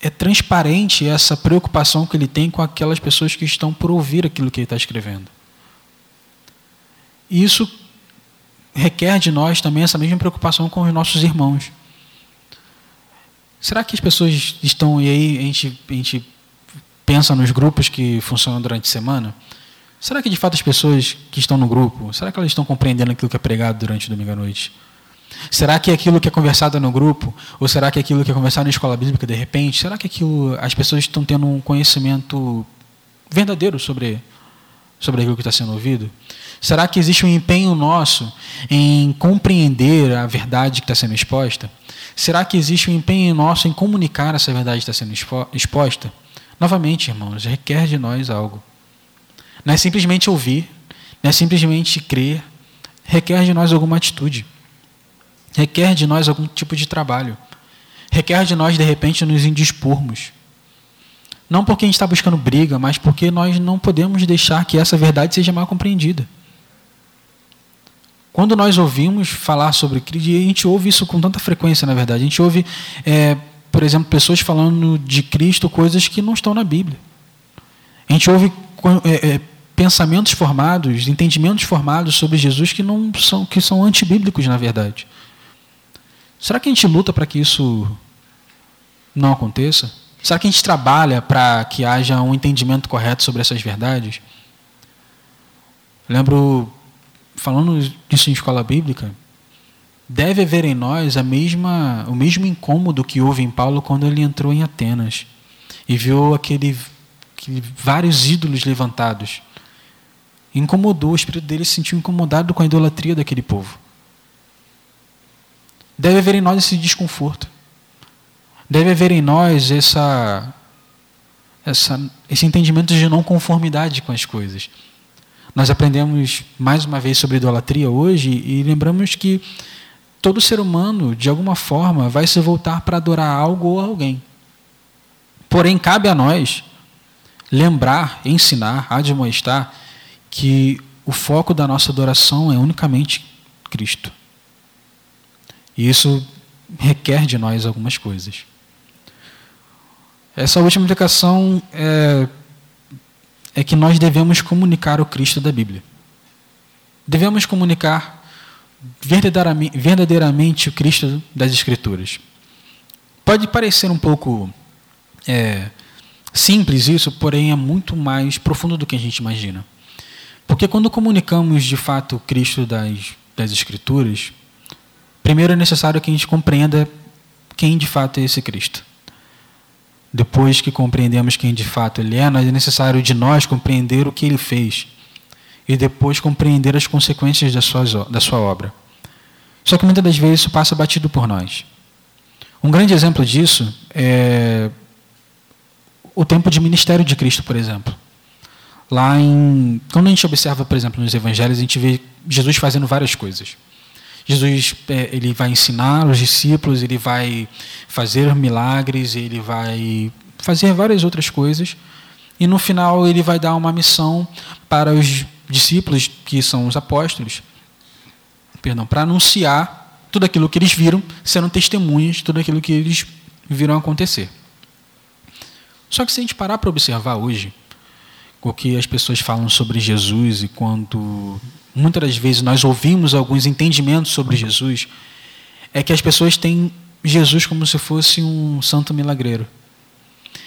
é transparente essa preocupação que ele tem com aquelas pessoas que estão por ouvir aquilo que ele está escrevendo. E isso requer de nós também essa mesma preocupação com os nossos irmãos. Será que as pessoas estão, e aí a gente, a gente pensa nos grupos que funcionam durante a semana? Será que de fato as pessoas que estão no grupo, será que elas estão compreendendo aquilo que é pregado durante o domingo à noite? Será que aquilo que é conversado no grupo, ou será que aquilo que é conversado na escola bíblica de repente, será que aquilo as pessoas estão tendo um conhecimento verdadeiro sobre sobre aquilo que está sendo ouvido? Será que existe um empenho nosso em compreender a verdade que está sendo exposta? Será que existe um empenho nosso em comunicar essa verdade que está sendo exposta? Novamente, irmãos, requer de nós algo. Não é simplesmente ouvir, não é simplesmente crer, requer de nós alguma atitude, requer de nós algum tipo de trabalho, requer de nós, de repente, nos indispormos. Não porque a gente está buscando briga, mas porque nós não podemos deixar que essa verdade seja mal compreendida. Quando nós ouvimos falar sobre Cristo, e a gente ouve isso com tanta frequência, na verdade, a gente ouve, é, por exemplo, pessoas falando de Cristo coisas que não estão na Bíblia. A gente ouve é, é, pensamentos formados, entendimentos formados sobre Jesus que não são que são antibíblicos, na verdade. Será que a gente luta para que isso não aconteça? Será que a gente trabalha para que haja um entendimento correto sobre essas verdades? Lembro, falando disso em escola bíblica, deve haver em nós a mesma, o mesmo incômodo que houve em Paulo quando ele entrou em Atenas e viu aquele, aquele vários ídolos levantados. Incomodou, o espírito dele se sentiu incomodado com a idolatria daquele povo. Deve haver em nós esse desconforto. Deve haver em nós essa, essa, esse entendimento de não conformidade com as coisas. Nós aprendemos mais uma vez sobre idolatria hoje e lembramos que todo ser humano, de alguma forma, vai se voltar para adorar algo ou alguém. Porém, cabe a nós lembrar, ensinar, admoestar que o foco da nossa adoração é unicamente Cristo. E isso requer de nós algumas coisas. Essa última implicação é, é que nós devemos comunicar o Cristo da Bíblia. Devemos comunicar verdadeiramente, verdadeiramente o Cristo das Escrituras. Pode parecer um pouco é, simples isso, porém é muito mais profundo do que a gente imagina. Porque quando comunicamos de fato o Cristo das, das Escrituras, primeiro é necessário que a gente compreenda quem de fato é esse Cristo. Depois que compreendemos quem de fato Ele é, é necessário de nós compreender o que Ele fez e depois compreender as consequências da sua, da sua obra. Só que muitas das vezes isso passa batido por nós. Um grande exemplo disso é o tempo de ministério de Cristo, por exemplo. Lá em. Quando a gente observa, por exemplo, nos evangelhos, a gente vê Jesus fazendo várias coisas. Jesus é, ele vai ensinar os discípulos, ele vai fazer milagres, ele vai fazer várias outras coisas. E no final ele vai dar uma missão para os discípulos, que são os apóstolos, perdão, para anunciar tudo aquilo que eles viram, sendo testemunhas de tudo aquilo que eles viram acontecer. Só que se a gente parar para observar hoje, o que as pessoas falam sobre Jesus e quando muitas das vezes nós ouvimos alguns entendimentos sobre Jesus, é que as pessoas têm Jesus como se fosse um santo milagreiro.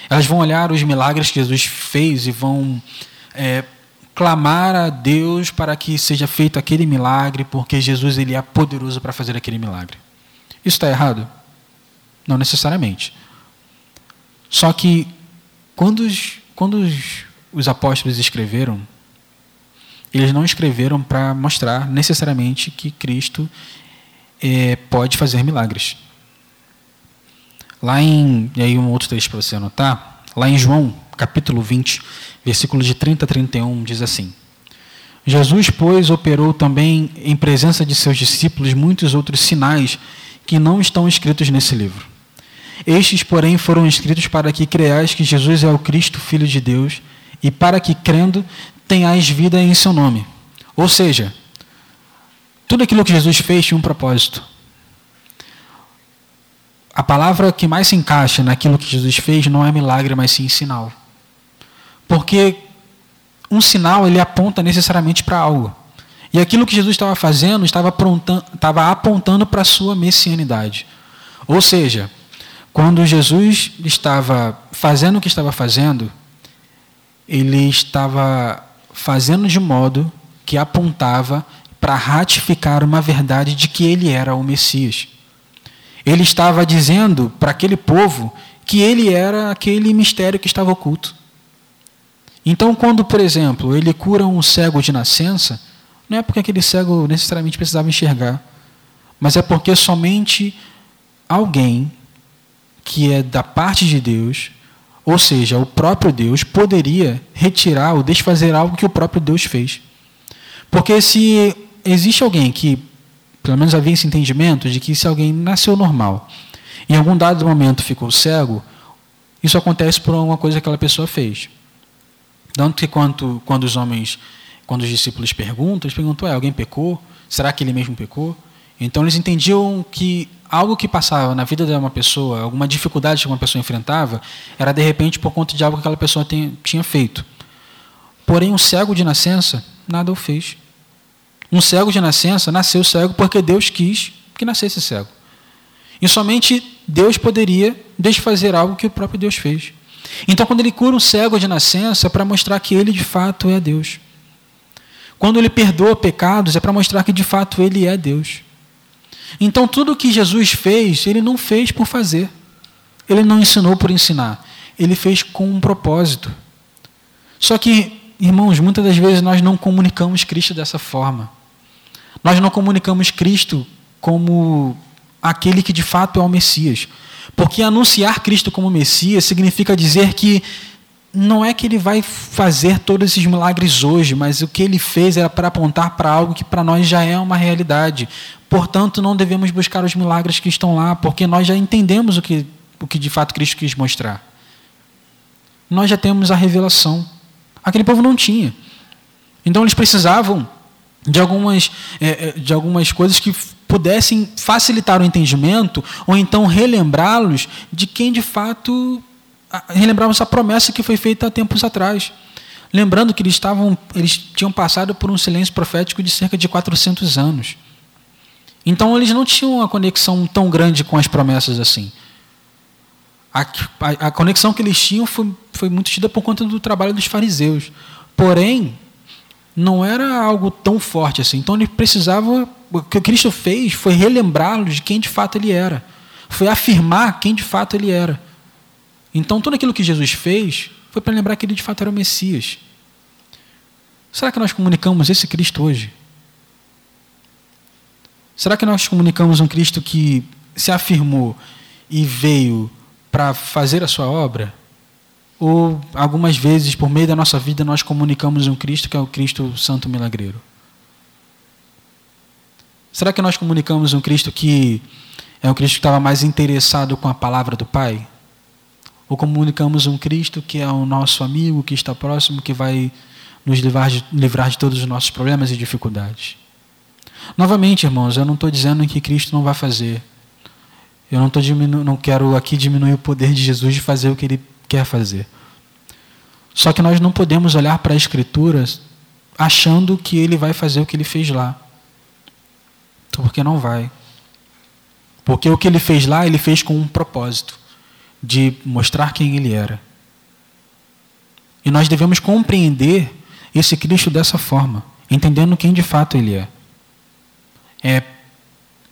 Elas vão olhar os milagres que Jesus fez e vão é, clamar a Deus para que seja feito aquele milagre, porque Jesus ele é poderoso para fazer aquele milagre. Isso está errado? Não necessariamente. Só que quando os, quando os, os apóstolos escreveram eles não escreveram para mostrar necessariamente que Cristo é, pode fazer milagres. Lá em, e aí um outro texto para você anotar, lá em João, capítulo 20, versículo de 30 a 31, diz assim: Jesus, pois, operou também em presença de seus discípulos muitos outros sinais que não estão escritos nesse livro. Estes, porém, foram escritos para que creais que Jesus é o Cristo, Filho de Deus, e para que, crendo, tenhais vida em seu nome. Ou seja, tudo aquilo que Jesus fez tinha um propósito. A palavra que mais se encaixa naquilo que Jesus fez não é milagre, mas sim sinal. Porque um sinal ele aponta necessariamente para algo. E aquilo que Jesus estava fazendo estava, estava apontando para a sua messianidade. Ou seja, quando Jesus estava fazendo o que estava fazendo, ele estava fazendo de modo que apontava para ratificar uma verdade de que ele era o Messias. Ele estava dizendo para aquele povo que ele era aquele mistério que estava oculto. Então, quando, por exemplo, ele cura um cego de nascença, não é porque aquele cego necessariamente precisava enxergar, mas é porque somente alguém que é da parte de Deus, ou seja, o próprio Deus, poderia retirar ou desfazer algo que o próprio Deus fez. Porque se existe alguém que, pelo menos havia esse entendimento de que se alguém nasceu normal, em algum dado momento ficou cego, isso acontece por alguma coisa que aquela pessoa fez. Tanto que quando, quando os homens, quando os discípulos perguntam, eles perguntam, é, alguém pecou? Será que ele mesmo pecou? Então eles entendiam que algo que passava na vida de uma pessoa, alguma dificuldade que uma pessoa enfrentava, era de repente por conta de algo que aquela pessoa tinha feito. Porém, um cego de nascença nada o fez. Um cego de nascença nasceu cego porque Deus quis que nascesse cego. E somente Deus poderia desfazer algo que o próprio Deus fez. Então, quando ele cura um cego de nascença, é para mostrar que ele de fato é Deus. Quando ele perdoa pecados, é para mostrar que de fato ele é Deus. Então, tudo que Jesus fez, ele não fez por fazer. Ele não ensinou por ensinar. Ele fez com um propósito. Só que, irmãos, muitas das vezes nós não comunicamos Cristo dessa forma. Nós não comunicamos Cristo como aquele que de fato é o Messias. Porque anunciar Cristo como Messias significa dizer que não é que ele vai fazer todos esses milagres hoje, mas o que ele fez era para apontar para algo que para nós já é uma realidade. Portanto, não devemos buscar os milagres que estão lá, porque nós já entendemos o que, o que de fato Cristo quis mostrar. Nós já temos a revelação. Aquele povo não tinha. Então, eles precisavam de algumas, é, é de algumas coisas que pudessem facilitar o entendimento ou então relembrá-los de quem de fato relembravam essa promessa que foi feita há tempos atrás. Lembrando que eles estavam, eles tinham passado por um silêncio profético de cerca de 400 anos. Então eles não tinham uma conexão tão grande com as promessas assim. A, a, a conexão que eles tinham foi, foi muito tida por conta do trabalho dos fariseus. Porém, não era algo tão forte assim. Então ele precisava. O que Cristo fez foi relembrá-los de quem de fato ele era. Foi afirmar quem de fato ele era. Então tudo aquilo que Jesus fez foi para lembrar que ele de fato era o Messias. Será que nós comunicamos esse Cristo hoje? Será que nós comunicamos um Cristo que se afirmou e veio para fazer a sua obra? ou algumas vezes, por meio da nossa vida, nós comunicamos um Cristo que é o Cristo Santo Milagreiro? Será que nós comunicamos um Cristo que é um Cristo que estava mais interessado com a palavra do Pai? Ou comunicamos um Cristo que é o nosso amigo, que está próximo, que vai nos livrar de, livrar de todos os nossos problemas e dificuldades? Novamente, irmãos, eu não estou dizendo que Cristo não vai fazer. Eu não, tô diminu não quero aqui diminuir o poder de Jesus de fazer o que ele quer fazer. Só que nós não podemos olhar para a Escritura achando que ele vai fazer o que ele fez lá. Porque não vai. Porque o que ele fez lá, ele fez com um propósito de mostrar quem ele era. E nós devemos compreender esse Cristo dessa forma, entendendo quem de fato ele é. É,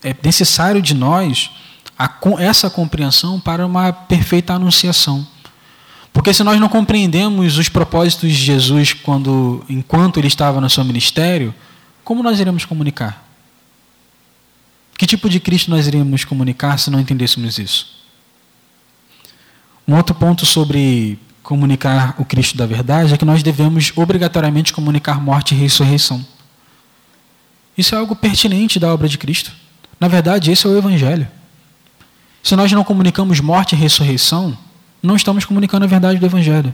é necessário de nós a, essa compreensão para uma perfeita anunciação. Porque se nós não compreendemos os propósitos de Jesus quando, enquanto ele estava no seu ministério, como nós iremos comunicar? Que tipo de Cristo nós iríamos comunicar se não entendêssemos isso? Um outro ponto sobre comunicar o Cristo da verdade é que nós devemos obrigatoriamente comunicar morte e ressurreição. Isso é algo pertinente da obra de Cristo. Na verdade, esse é o Evangelho. Se nós não comunicamos morte e ressurreição, não estamos comunicando a verdade do Evangelho.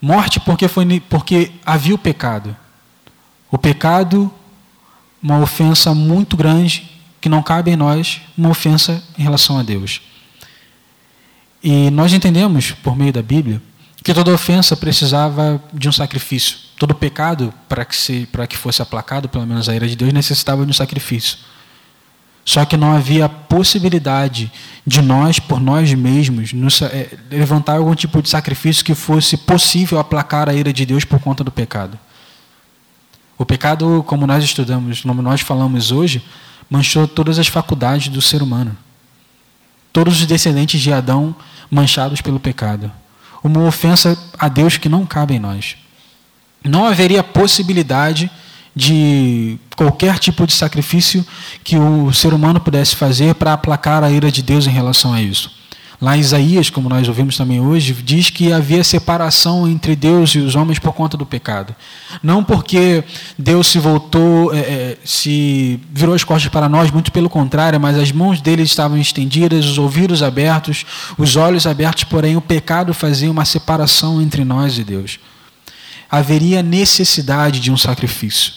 Morte porque, foi, porque havia o pecado. O pecado, uma ofensa muito grande, que não cabe em nós, uma ofensa em relação a Deus. E nós entendemos, por meio da Bíblia, que toda ofensa precisava de um sacrifício. Todo pecado, para que, se, para que fosse aplacado, pelo menos a ira de Deus, necessitava de um sacrifício. Só que não havia possibilidade de nós, por nós mesmos, nos, é, levantar algum tipo de sacrifício que fosse possível aplacar a ira de Deus por conta do pecado. O pecado, como nós estudamos, como nós falamos hoje, manchou todas as faculdades do ser humano. Todos os descendentes de Adão manchados pelo pecado. uma ofensa a Deus que não cabe em nós. Não haveria possibilidade de qualquer tipo de sacrifício que o ser humano pudesse fazer para aplacar a ira de Deus em relação a isso. Lá em Isaías, como nós ouvimos também hoje, diz que havia separação entre Deus e os homens por conta do pecado. Não porque Deus se voltou, é, é, se virou as costas para nós, muito pelo contrário, mas as mãos dele estavam estendidas, os ouvidos abertos, os olhos abertos, porém o pecado fazia uma separação entre nós e Deus. Haveria necessidade de um sacrifício.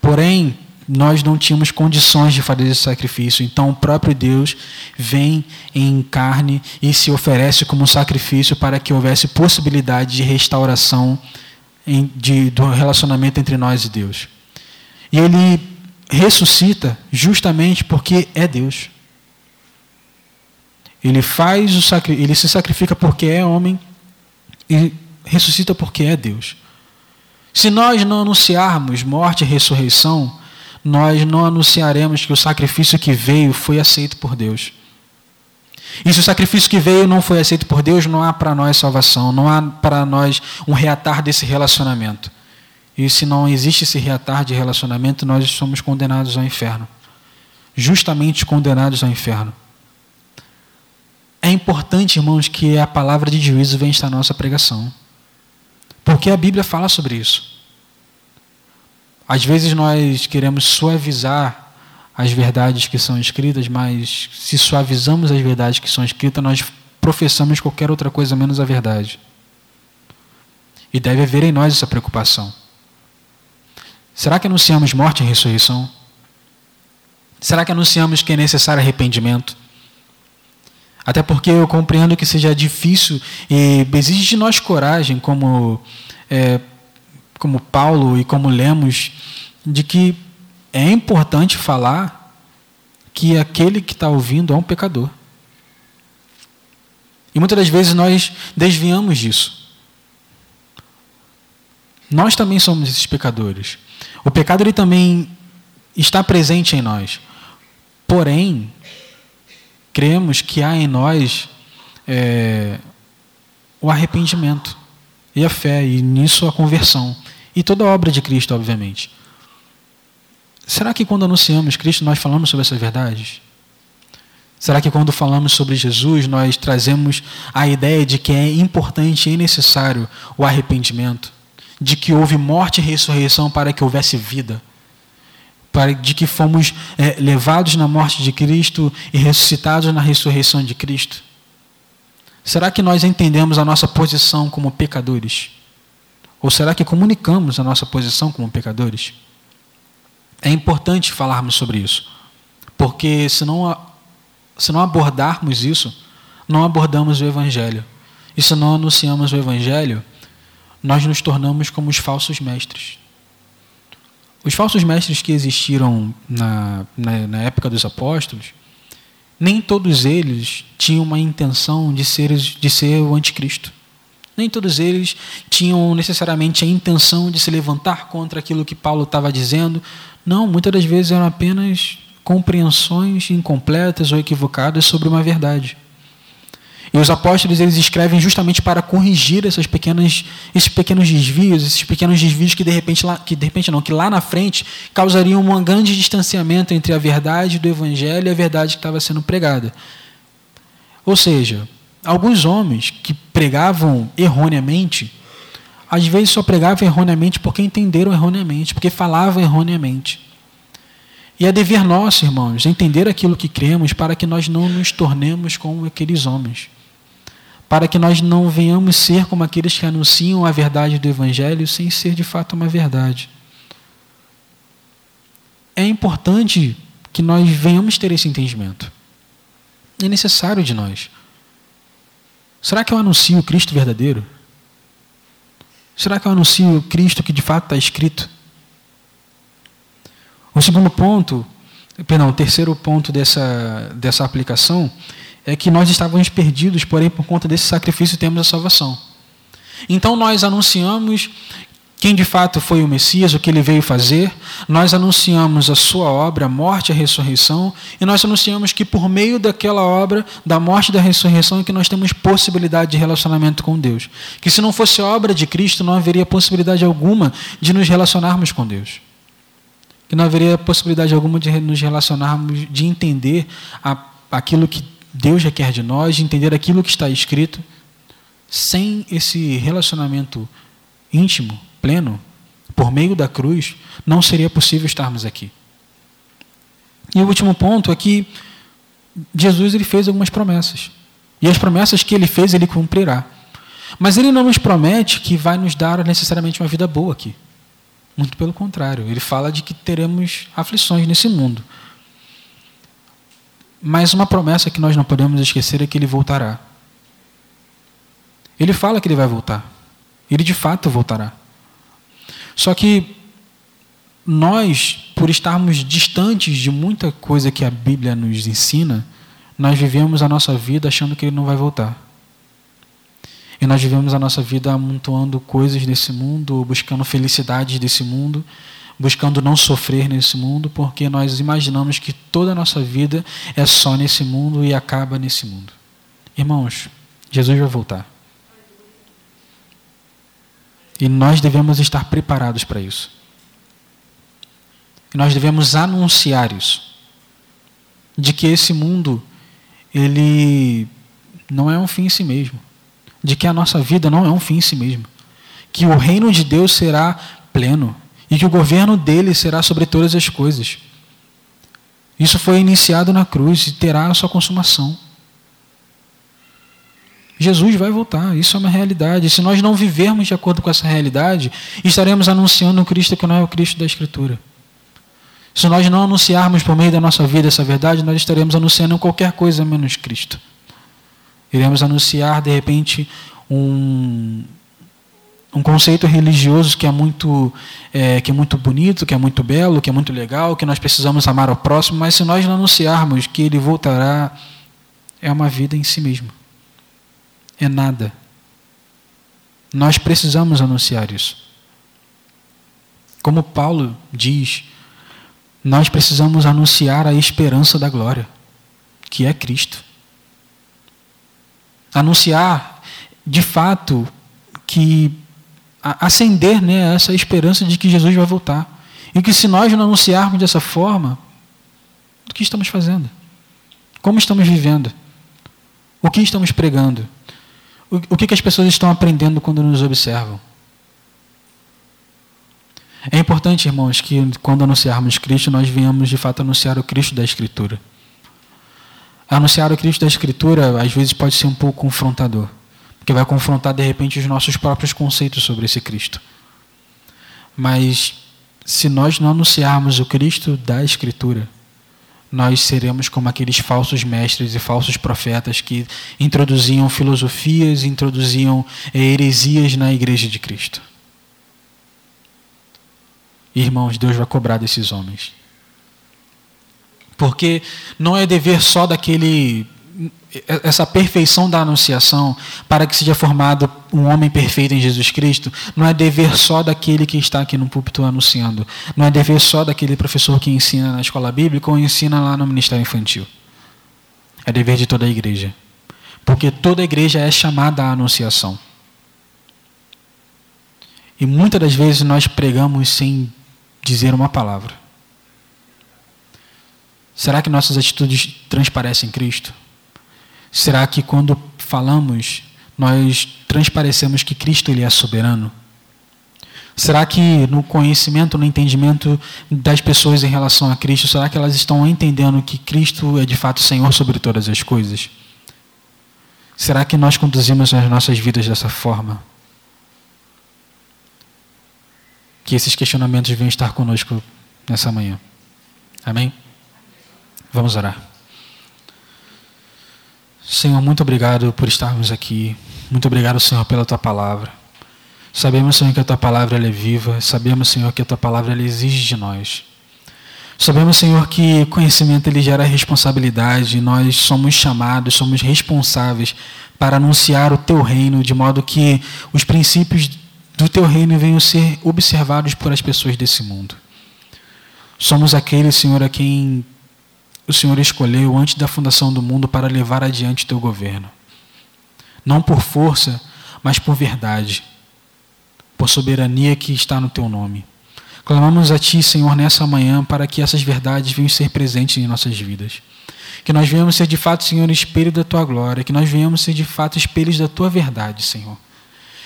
Porém, nós não tínhamos condições de fazer esse sacrifício. Então o próprio Deus vem em carne e se oferece como sacrifício para que houvesse possibilidade de restauração em, de, do relacionamento entre nós e Deus. E ele ressuscita justamente porque é Deus. Ele faz o sacri ele se sacrifica porque é homem e ressuscita porque é Deus. Se nós não anunciarmos morte e ressurreição, nós não anunciaremos que o sacrifício que veio foi aceito por Deus. E se o sacrifício que veio não foi aceito por Deus, não há para nós salvação, não há para nós um reatar desse relacionamento. E se não existe esse reatar de relacionamento, nós somos condenados ao inferno. Justamente condenados ao inferno. É importante, irmãos, que a palavra de juízo venha estar na nossa pregação. Porque a Bíblia fala sobre isso. Às vezes nós queremos suavizar as verdades que são escritas, mas se suavizamos as verdades que são escritas, nós professamos qualquer outra coisa menos a verdade. E deve haver em nós essa preocupação. Será que anunciamos morte e ressurreição? Será que anunciamos que é necessário arrependimento? Até porque eu compreendo que seja difícil e exige de nós coragem, como é, como Paulo e como lemos, de que é importante falar que aquele que está ouvindo é um pecador. E muitas das vezes nós desviamos disso. Nós também somos esses pecadores. O pecado ele também está presente em nós. Porém, cremos que há em nós é, o arrependimento e a fé, e nisso a conversão. E toda a obra de Cristo, obviamente. Será que quando anunciamos Cristo nós falamos sobre essas verdades? Será que quando falamos sobre Jesus nós trazemos a ideia de que é importante e necessário o arrependimento? De que houve morte e ressurreição para que houvesse vida? De que fomos é, levados na morte de Cristo e ressuscitados na ressurreição de Cristo? Será que nós entendemos a nossa posição como pecadores? Ou será que comunicamos a nossa posição como pecadores? É importante falarmos sobre isso, porque se não, se não abordarmos isso, não abordamos o Evangelho. E se não anunciamos o Evangelho, nós nos tornamos como os falsos mestres. Os falsos mestres que existiram na, na, na época dos apóstolos, nem todos eles tinham uma intenção de ser, de ser o anticristo. Nem todos eles tinham necessariamente a intenção de se levantar contra aquilo que Paulo estava dizendo. Não, muitas das vezes eram apenas compreensões incompletas ou equivocadas sobre uma verdade. E os apóstolos eles escrevem justamente para corrigir essas pequenas, esses pequenos desvios, esses pequenos desvios que de repente lá, que de repente não, que lá na frente causariam um grande distanciamento entre a verdade do evangelho e a verdade que estava sendo pregada. Ou seja, alguns homens que pregavam erroneamente, às vezes só pregavam erroneamente porque entenderam erroneamente, porque falavam erroneamente. E é dever nosso, irmãos, entender aquilo que cremos para que nós não nos tornemos como aqueles homens. Para que nós não venhamos ser como aqueles que anunciam a verdade do Evangelho sem ser de fato uma verdade. É importante que nós venhamos ter esse entendimento. É necessário de nós. Será que eu anuncio o Cristo verdadeiro? Será que eu anuncio o Cristo que de fato está escrito? O segundo ponto, perdão, o terceiro ponto dessa, dessa aplicação é que nós estávamos perdidos, porém, por conta desse sacrifício, temos a salvação. Então, nós anunciamos quem de fato foi o Messias, o que ele veio fazer, nós anunciamos a sua obra, a morte e a ressurreição, e nós anunciamos que por meio daquela obra, da morte e da ressurreição, é que nós temos possibilidade de relacionamento com Deus. Que se não fosse a obra de Cristo, não haveria possibilidade alguma de nos relacionarmos com Deus. Que não haveria possibilidade alguma de nos relacionarmos, de entender a, aquilo que Deus requer de nós, de entender aquilo que está escrito, sem esse relacionamento íntimo, pleno, por meio da cruz, não seria possível estarmos aqui. E o último ponto é que Jesus ele fez algumas promessas. E as promessas que ele fez, ele cumprirá. Mas ele não nos promete que vai nos dar necessariamente uma vida boa aqui. Muito pelo contrário, ele fala de que teremos aflições nesse mundo. Mas uma promessa que nós não podemos esquecer é que ele voltará. Ele fala que ele vai voltar. Ele de fato voltará. Só que nós, por estarmos distantes de muita coisa que a Bíblia nos ensina, nós vivemos a nossa vida achando que ele não vai voltar. E nós vivemos a nossa vida amontoando coisas desse mundo, buscando felicidades desse mundo, buscando não sofrer nesse mundo, porque nós imaginamos que toda a nossa vida é só nesse mundo e acaba nesse mundo. Irmãos, Jesus vai voltar. E nós devemos estar preparados para isso. E nós devemos anunciar isso. De que esse mundo, ele não é um fim em si mesmo. De que a nossa vida não é um fim em si mesmo. Que o reino de Deus será pleno. E que o governo dele será sobre todas as coisas. Isso foi iniciado na cruz e terá a sua consumação. Jesus vai voltar, isso é uma realidade. Se nós não vivermos de acordo com essa realidade, estaremos anunciando um Cristo que não é o Cristo da Escritura. Se nós não anunciarmos por meio da nossa vida essa verdade, nós estaremos anunciando qualquer coisa menos Cristo. Iremos anunciar, de repente, um, um conceito religioso que é muito é, que é muito bonito, que é muito belo, que é muito legal, que nós precisamos amar ao próximo, mas se nós não anunciarmos que ele voltará, é uma vida em si mesmo é nada. Nós precisamos anunciar isso. Como Paulo diz, nós precisamos anunciar a esperança da glória, que é Cristo. Anunciar, de fato, que acender né, essa esperança de que Jesus vai voltar. E que se nós não anunciarmos dessa forma, o que estamos fazendo? Como estamos vivendo? O que estamos pregando? o que, que as pessoas estão aprendendo quando nos observam? É importante, irmãos, que quando anunciarmos Cristo, nós venhamos de fato anunciar o Cristo da Escritura. Anunciar o Cristo da Escritura, às vezes, pode ser um pouco confrontador, porque vai confrontar, de repente, os nossos próprios conceitos sobre esse Cristo. Mas, se nós não anunciarmos o Cristo da Escritura, nós seremos como aqueles falsos mestres e falsos profetas que introduziam filosofias, introduziam heresias na igreja de Cristo. Irmãos, Deus vai cobrar desses homens. Porque não é dever só daquele essa perfeição da anunciação para que seja formado um homem perfeito em Jesus Cristo não é dever só daquele que está aqui no púlpito anunciando, não é dever só daquele professor que ensina na escola bíblica ou ensina lá no ministério infantil. É dever de toda a igreja. Porque toda a igreja é chamada à anunciação. E muitas das vezes nós pregamos sem dizer uma palavra. Será que nossas atitudes transparecem Cristo? Será que quando falamos, nós transparecemos que Cristo ele é soberano? Será que no conhecimento, no entendimento das pessoas em relação a Cristo, será que elas estão entendendo que Cristo é de fato Senhor sobre todas as coisas? Será que nós conduzimos as nossas vidas dessa forma? Que esses questionamentos venham estar conosco nessa manhã. Amém? Vamos orar. Senhor, muito obrigado por estarmos aqui. Muito obrigado, Senhor, pela tua palavra. Sabemos, Senhor, que a tua palavra é viva. Sabemos, Senhor, que a tua palavra exige de nós. Sabemos, Senhor, que conhecimento ele gera responsabilidade. Nós somos chamados, somos responsáveis para anunciar o teu reino, de modo que os princípios do teu reino venham ser observados por as pessoas desse mundo. Somos aqueles, Senhor, a quem o Senhor escolheu antes da fundação do mundo para levar adiante o teu governo. Não por força, mas por verdade, por soberania que está no teu nome. Clamamos a Ti, Senhor, nessa manhã, para que essas verdades venham ser presentes em nossas vidas. Que nós venhamos ser de fato, Senhor, espelho da Tua glória, que nós venhamos ser de fato espelhos da Tua verdade, Senhor.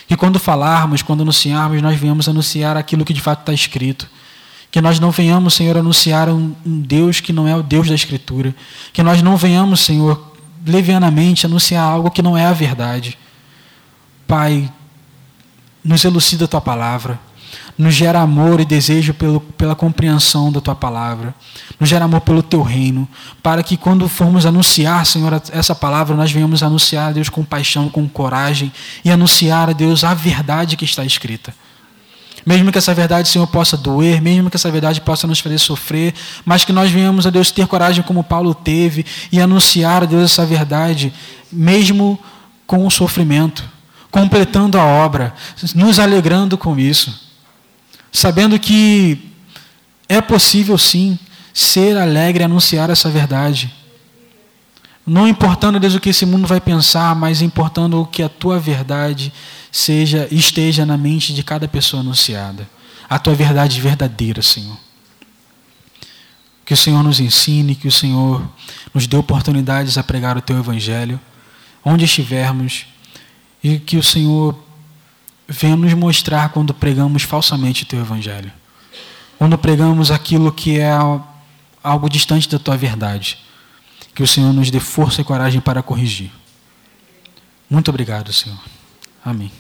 Que quando falarmos, quando anunciarmos, nós venhamos anunciar aquilo que de fato está escrito. Que nós não venhamos, Senhor, anunciar um, um Deus que não é o Deus da Escritura. Que nós não venhamos, Senhor, levianamente anunciar algo que não é a verdade. Pai, nos elucida a tua palavra nos gera amor e desejo pelo, pela compreensão da tua palavra, nos gera amor pelo teu reino, para que quando formos anunciar, Senhor, essa palavra, nós venhamos anunciar a Deus com paixão, com coragem e anunciar a Deus a verdade que está escrita. Mesmo que essa verdade, Senhor, possa doer, mesmo que essa verdade possa nos fazer sofrer, mas que nós venhamos a Deus ter coragem como Paulo teve e anunciar a Deus essa verdade, mesmo com o sofrimento, completando a obra, nos alegrando com isso sabendo que é possível sim ser alegre e anunciar essa verdade. Não importando Deus o que esse mundo vai pensar, mas importando o que a tua verdade seja esteja na mente de cada pessoa anunciada. A tua verdade verdadeira, Senhor. Que o Senhor nos ensine, que o Senhor nos dê oportunidades a pregar o teu evangelho onde estivermos e que o Senhor venha nos mostrar quando pregamos falsamente o teu evangelho. Quando pregamos aquilo que é algo distante da tua verdade. Que o Senhor nos dê força e coragem para corrigir. Muito obrigado, Senhor. Amém.